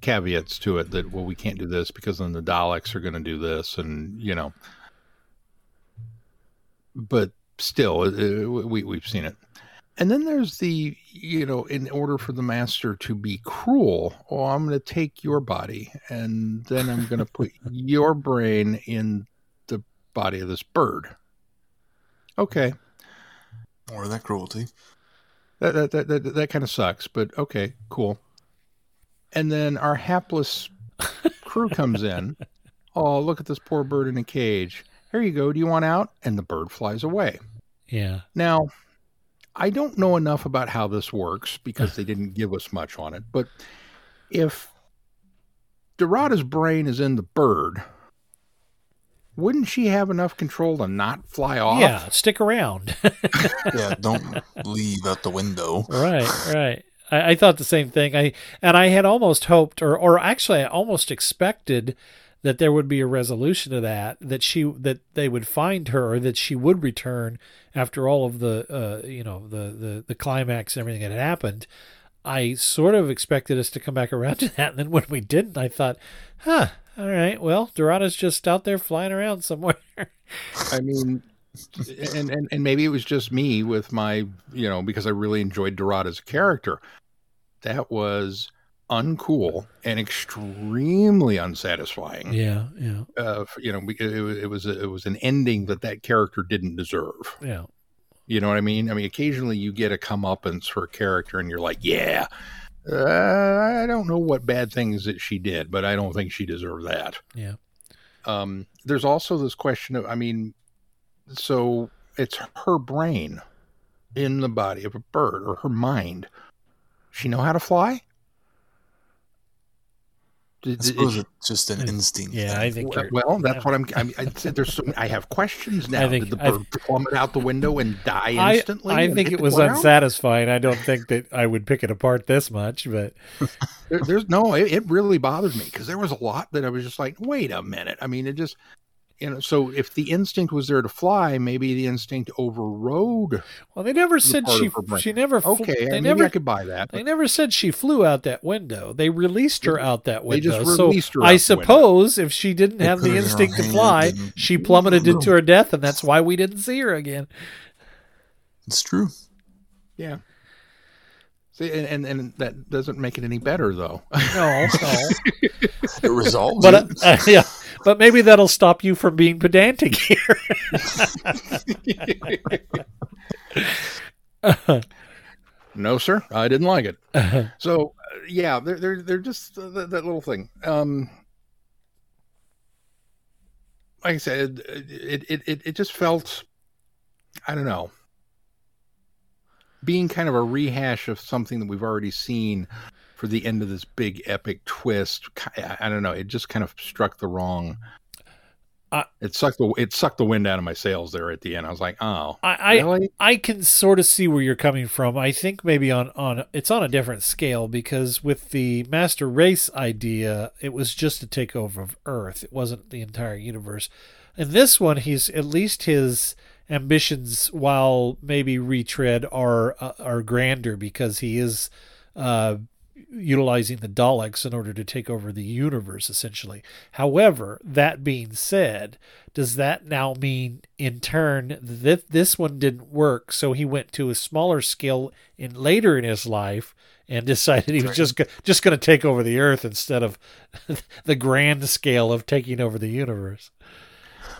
S3: caveats to it that, well, we can't do this because then the Daleks are going to do this, and, you know. But still, we, we've seen it. And then there's the, you know, in order for the master to be cruel, oh, I'm going to take your body and then I'm going to put your brain in the body of this bird. Okay.
S2: Or that cruelty.
S3: That that that that, that kind of sucks, but okay, cool. And then our hapless crew comes in. Oh, look at this poor bird in a cage. Here you go. Do you want out? And the bird flies away.
S4: Yeah.
S3: Now, I don't know enough about how this works because they didn't give us much on it. But if Dorada's brain is in the bird, wouldn't she have enough control to not fly off?
S4: Yeah, stick around.
S2: yeah, don't leave out the window.
S4: Right, right. I, I, thought the same thing. I and I had almost hoped, or or actually, I almost expected that there would be a resolution to that that she that they would find her or that she would return after all of the uh, you know the, the the climax and everything that had happened. I sort of expected us to come back around to that and then when we didn't i thought huh all right well dorada's just out there flying around somewhere.
S3: I mean and, and and maybe it was just me with my you know because i really enjoyed dorada as a character. That was uncool and extremely unsatisfying.
S4: Yeah, yeah.
S3: Uh, you know, it, it was it was an ending that that character didn't deserve.
S4: Yeah.
S3: You know what I mean? I mean, occasionally you get a comeuppance for a character, and you're like, yeah. Uh, I don't know what bad things that she did, but I don't think she deserved that.
S4: Yeah.
S3: Um, there's also this question of, I mean, so it's her brain in the body of a bird or her mind. She know how to fly?
S2: I suppose it's just an instinct.
S4: Yeah,
S2: thing.
S4: I think.
S3: Well, well that's what I'm. I, mean, I there's. So, I have questions now. I Think, Did the bird I, plummet out the window and die instantly?
S4: I, I think it was unsatisfying. I don't think that I would pick it apart this much, but
S3: there, there's no. It, it really bothered me because there was a lot that I was just like, wait a minute. I mean, it just you know so if the instinct was there to fly maybe the instinct overrode
S4: well they never said she she never flew,
S3: okay
S4: they
S3: maybe
S4: never
S3: i could buy that
S4: they never said she flew out that window they released her out that window
S3: they just released
S4: so
S3: her
S4: i suppose if she didn't have the instinct to fly she plummeted into her death and that's why we didn't see her again
S2: it's true
S3: yeah See, and, and, and that doesn't make it any better, though.
S4: No, no.
S2: it resolves.
S4: But
S2: it.
S4: Uh, yeah, but maybe that'll stop you from being pedantic here.
S3: no, sir, I didn't like it. So, uh, yeah, they're they're they're just uh, that, that little thing. Um, like I said, it, it it it just felt, I don't know, being kind of a rehash of something that we've already seen for the end of this big epic twist. I don't know. It just kind of struck the wrong.
S4: Uh,
S3: it sucked the it sucked the wind out of my sails there at the end. I was like, oh,
S4: I
S3: really?
S4: I, I can sort of see where you're coming from. I think maybe on on it's on a different scale because with the master race idea, it was just a takeover of Earth. It wasn't the entire universe. In this one, he's at least his ambitions, while maybe retread, are uh, are grander because he is uh, utilizing the Daleks in order to take over the universe, essentially. However, that being said, does that now mean in turn that this one didn't work, so he went to a smaller scale in later in his life? And decided he was just just going to take over the Earth instead of the grand scale of taking over the universe.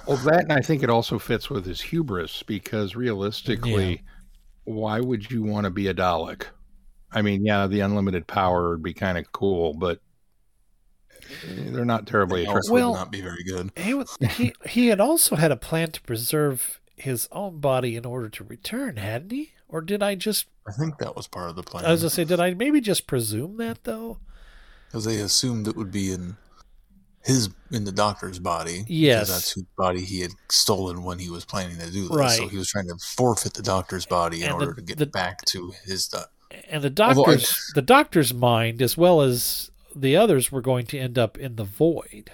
S3: Well, that and I think it also fits with his hubris because realistically, yeah. why would you want to be a Dalek? I mean, yeah, the unlimited power would be kind of cool, but they're not terribly
S2: they
S3: attractive.
S2: Well, not be very good.
S4: He, was, he he had also had a plan to preserve his own body in order to return, hadn't he? Or did I just?
S2: I think that was part of the plan.
S4: I was gonna say, did I maybe just presume that though?
S2: because they assumed it would be in his in the doctor's body. because
S4: Yes.
S2: that's whose body he had stolen when he was planning to do this. So he was trying to forfeit the doctor's body in
S4: And the-
S2: order to get
S4: the-
S2: back to his. Uh,
S4: And the doctor's the doctor's mind, as well as the others, were going to end up in the void.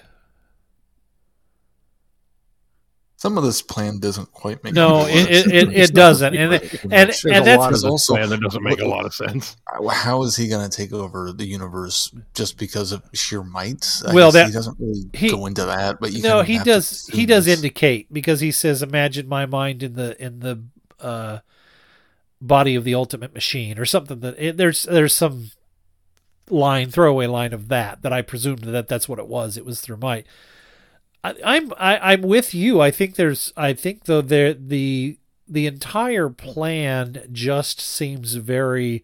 S2: Some of this plan doesn't quite make
S4: No, it it, it, it doesn't, and
S2: really
S4: and and,
S3: There's
S4: and that's
S3: lot of
S2: Because
S3: this
S2: also-
S3: plan that doesn't make a lot of sense.
S2: How is he going to take over the universe just because of sheer might? I
S4: Well, that-
S2: he doesn't really
S4: he-
S2: go into that, but you
S4: no, he does. He
S2: assume
S4: does indicate because he says, "Imagine my mind in the in the uh, body of the ultimate machine," or something. That it, there's there's some line throwaway line of that that I presumed that that's what it was. It was through. I, I'm I, I'm with you. I think there's. I think though there the the entire plan just seems very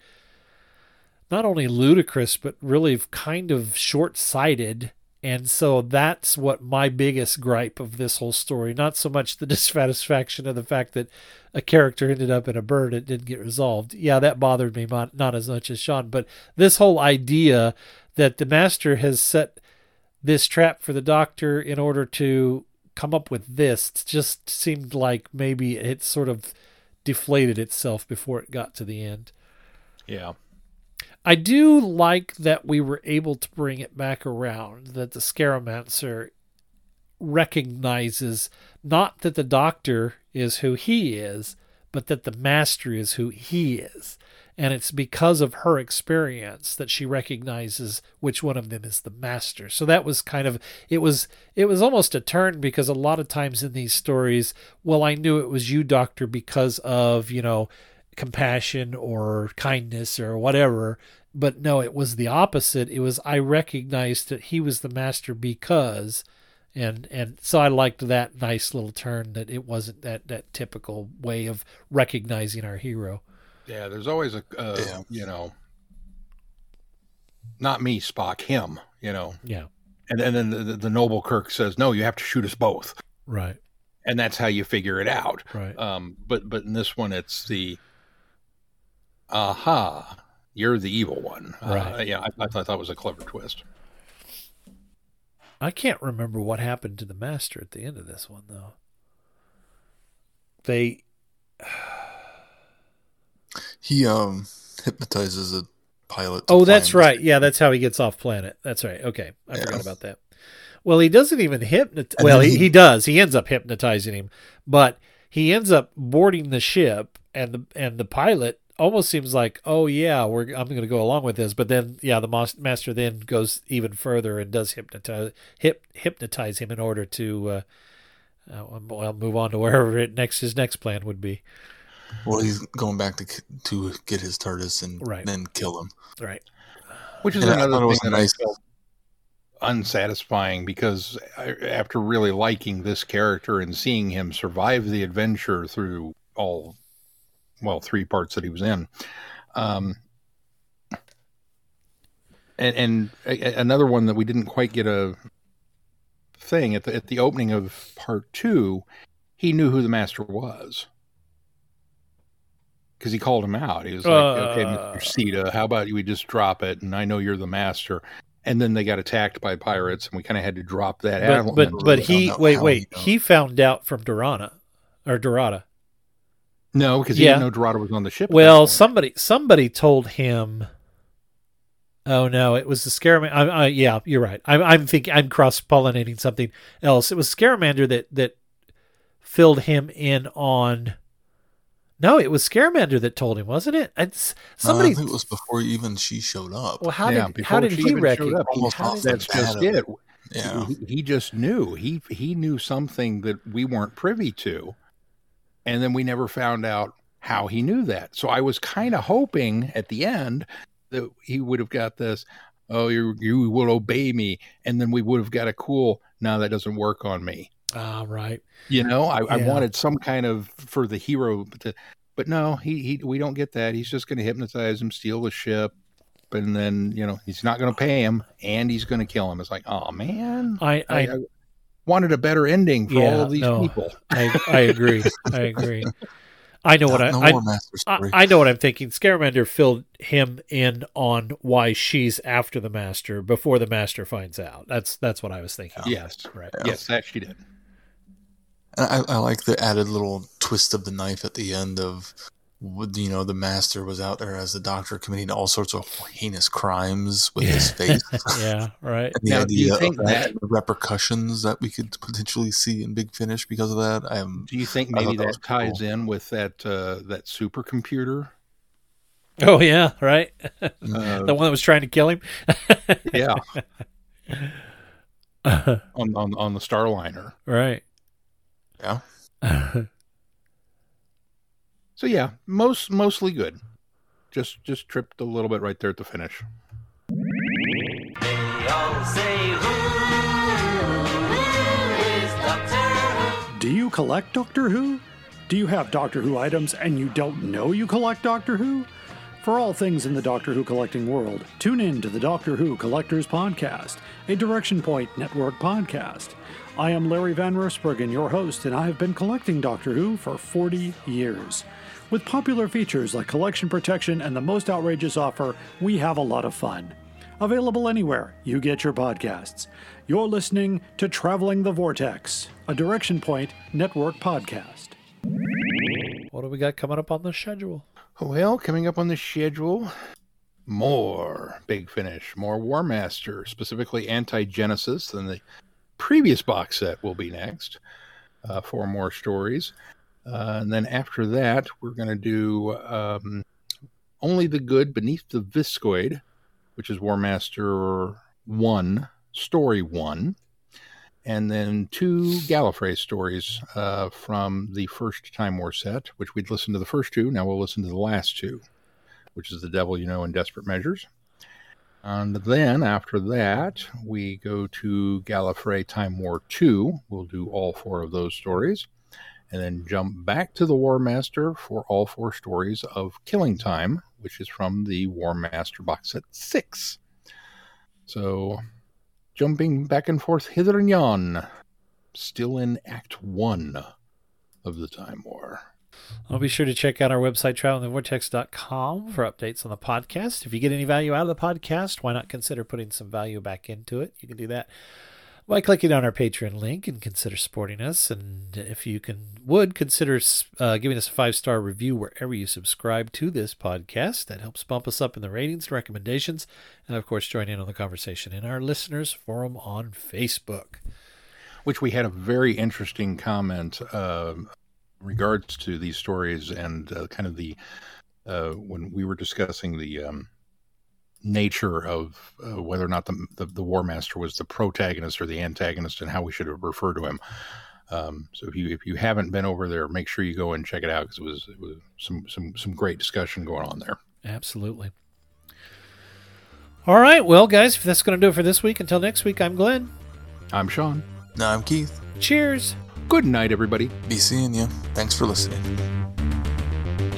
S4: not only ludicrous but really kind of short-sighted and so that's what my biggest gripe of this whole story not so much the dissatisfaction of the fact that a character ended up in a bird and didn't get resolved yeah that bothered me not, not as much as sean but this whole idea that the master has set this trap for the doctor in order to come up with this just seemed like maybe it sort of deflated itself before it got to the end
S3: Yeah.
S4: I do like that we were able to bring it back around, that the Scaramancer recognizes not that the doctor is who he is, but that the master is who he is. And it's because of her experience that she recognizes which one of them is the master. So that was kind of it was it was almost a turn because a lot of times in these stories, well, I knew it was you, Doctor, because of, you know, compassion or kindness or whatever. But no, it was the opposite. It was I recognized that he was the master because and and so I liked that nice little turn that it wasn't that that typical way of recognizing our hero.
S3: Yeah, there's always a, uh,
S2: Yeah.
S3: you know, not me, Spock, him, you know.
S4: Yeah.
S3: And, and then the, the, the noble Kirk says, no, you have to shoot us both.
S4: Right.
S3: And that's how you figure it out.
S4: Right.
S3: Um, but, but in this one, it's the, aha, you're the evil one. Uh,
S4: Right.
S3: yeah, I, I thought that was a clever twist.
S4: I can't remember what happened to the master at the end of this one though. They
S2: He um hypnotizes a pilot.
S4: Oh, that's
S2: climb-
S4: right. Yeah, that's how he gets off planet. That's right. Okay. I
S2: Yeah.
S4: forgot about that. Well, he doesn't even hypnotize.
S2: And
S4: Well, he,
S2: he-
S4: he does. He ends up hypnotizing him, but he ends up boarding the ship, and the and the pilot almost seems like, oh yeah, we're I'm going to go along with this. But then, yeah, the mas- master then goes even further and does hypnotize hip, hypnotize him in order to, uh, uh, well, move on to wherever it next his next plan would be.
S2: Well, he's going back to to get his TARDIS and
S4: Right.
S2: then kill him.
S4: Right.
S3: Which is
S2: And
S3: another thing
S2: was
S3: that
S2: nice.
S3: I felt unsatisfying because I, after really liking this character and seeing him survive the adventure through all, well, three parts that he was in, um, and, and a, another one that we didn't quite get a thing at the at the opening of part two, he knew who the master was. Because he called him out. He was like, "Okay,
S4: Uh.
S3: Mr. Sita, how about we just drop it? And I know you're the master." And then they got attacked by pirates, and we kind of had to drop that
S4: But but but he wait wait
S2: he
S4: he found out from Dorana or Dorada.
S3: No, because he
S4: Yeah.
S3: didn't know Dorada was on the ship.
S4: Well, somebody somebody told him. Oh no, it was the Scaraman. I, I, yeah, you're right. I'm I'm thinking I'm cross pollinating something else. It was Scaramancer that that filled him in on. No, it was Scaramancer that told him, wasn't it? It's
S2: No,
S4: somebody.
S2: Uh, I think it was before even she showed up.
S4: well, how
S3: Yeah,
S4: did
S3: before
S4: how did
S3: she
S4: he
S3: even
S4: recognize?
S3: up, how-
S2: off the
S3: that's just
S2: bat
S3: it.
S2: Yeah.
S3: he, he just knew he he knew something that we weren't privy to and then we never found out how he knew that. So i was kind of hoping at the end that he would have got this oh you you will obey me. And then we would have got a cool now that doesn't work on me.
S4: Ah, right.
S3: you know i, I wanted some kind of for the hero to but no he, he we don't get that. He's just going to hypnotize him steal the ship and then you know he's not going to pay him and he's going to kill him. It's like oh man.
S4: I I,
S3: wanted a better ending for all of these
S4: no.
S3: people.
S4: I I agree. I agree. I know what I
S2: No
S4: I, I know what I'm thinking. Scaramancer filled him in on why she's after the master before the master finds out. That's that's what I was thinking.
S3: Yes,
S4: right.
S3: Yes, that she did.
S2: I, I like the added little twist of the knife at the end of, would- you know, the master was out there as the doctor committing all sorts of heinous crimes with his face.
S4: yeah, right.
S2: And the
S3: Now, do you
S2: idea
S3: think
S2: of that,
S3: that-
S2: the repercussions that we could potentially see in Big Finish because of that. I am.
S3: Do you think maybe
S2: that
S3: that
S2: was
S3: ties in with that uh, that supercomputer?
S4: Oh yeah, right.
S3: Uh,
S4: the one that was trying to kill him.
S3: yeah, on, on on the Starliner.
S4: right.
S2: Yeah.
S3: So yeah, most mostly good. Just just tripped a little bit right there at the finish.
S13: Do you collect Doctor Who? Do you have Doctor Who items and you don't know you collect Doctor Who? For all things in the Doctor Who collecting world, tune in to the Doctor Who Collectors Podcast, a Direction Point Network podcast. I am Larry Van Rosbergen, your host, and I have been collecting Doctor Who for 40 years. With popular features like collection protection and the most outrageous offer, we have a lot of fun. Available anywhere you get your podcasts. You're listening to Traveling the Vortex, a Direction Point Network podcast.
S4: What do we got coming up on the schedule?
S3: Well, coming up on the schedule, more Big Finish, more War Master, specifically Anti Genesis, than the previous box set will be next. Uh, four more stories. Uh, and then after that, we're going to do um, Only the Good Beneath the Viscoid, which is War Master 1, Story 1. And then two Gallifrey stories uh, from the first Time War set, which we'd listened to the first two. Now we'll listen to the last two, which is The Devil You Know and Desperate Measures. And then after that, we go to Gallifrey Time War 2. We'll do all four of those stories. And then jump back to the War Master for all four stories of Killing Time, which is from the War Master box set 6. So jumping back and forth hither and yon, still in Act 1 of the Time War.
S4: Well, be sure to check out our website, travelingthevortex.com, for updates on the podcast. If you get any value out of the podcast, why not consider putting some value back into it? You can do that by clicking on our Patreon link and consider supporting us. And if you can, would consider uh, giving us a five star review wherever you subscribe to this podcast. That helps bump us up in the ratings and recommendations. And of course, join in on the conversation in our listeners forum on Facebook.
S3: Which we had a very interesting comment uh, regards to these stories and uh, kind of the uh, when we were discussing the um, nature of uh, whether or not the, the the War Master was the protagonist or the antagonist and how we should refer to him. Um, so if you if you haven't been over there, make sure you go and check it out because it was it was some some some great discussion going on there.
S4: Absolutely. All right, well, guys, if that's going to do it for this week, until next week, I'm Glenn.
S3: I'm Sean.
S2: No, I'm Keith.
S4: Cheers.
S3: Good night, everybody.
S2: Be seeing you. Thanks for listening.